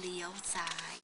เลี้ยวซ้าย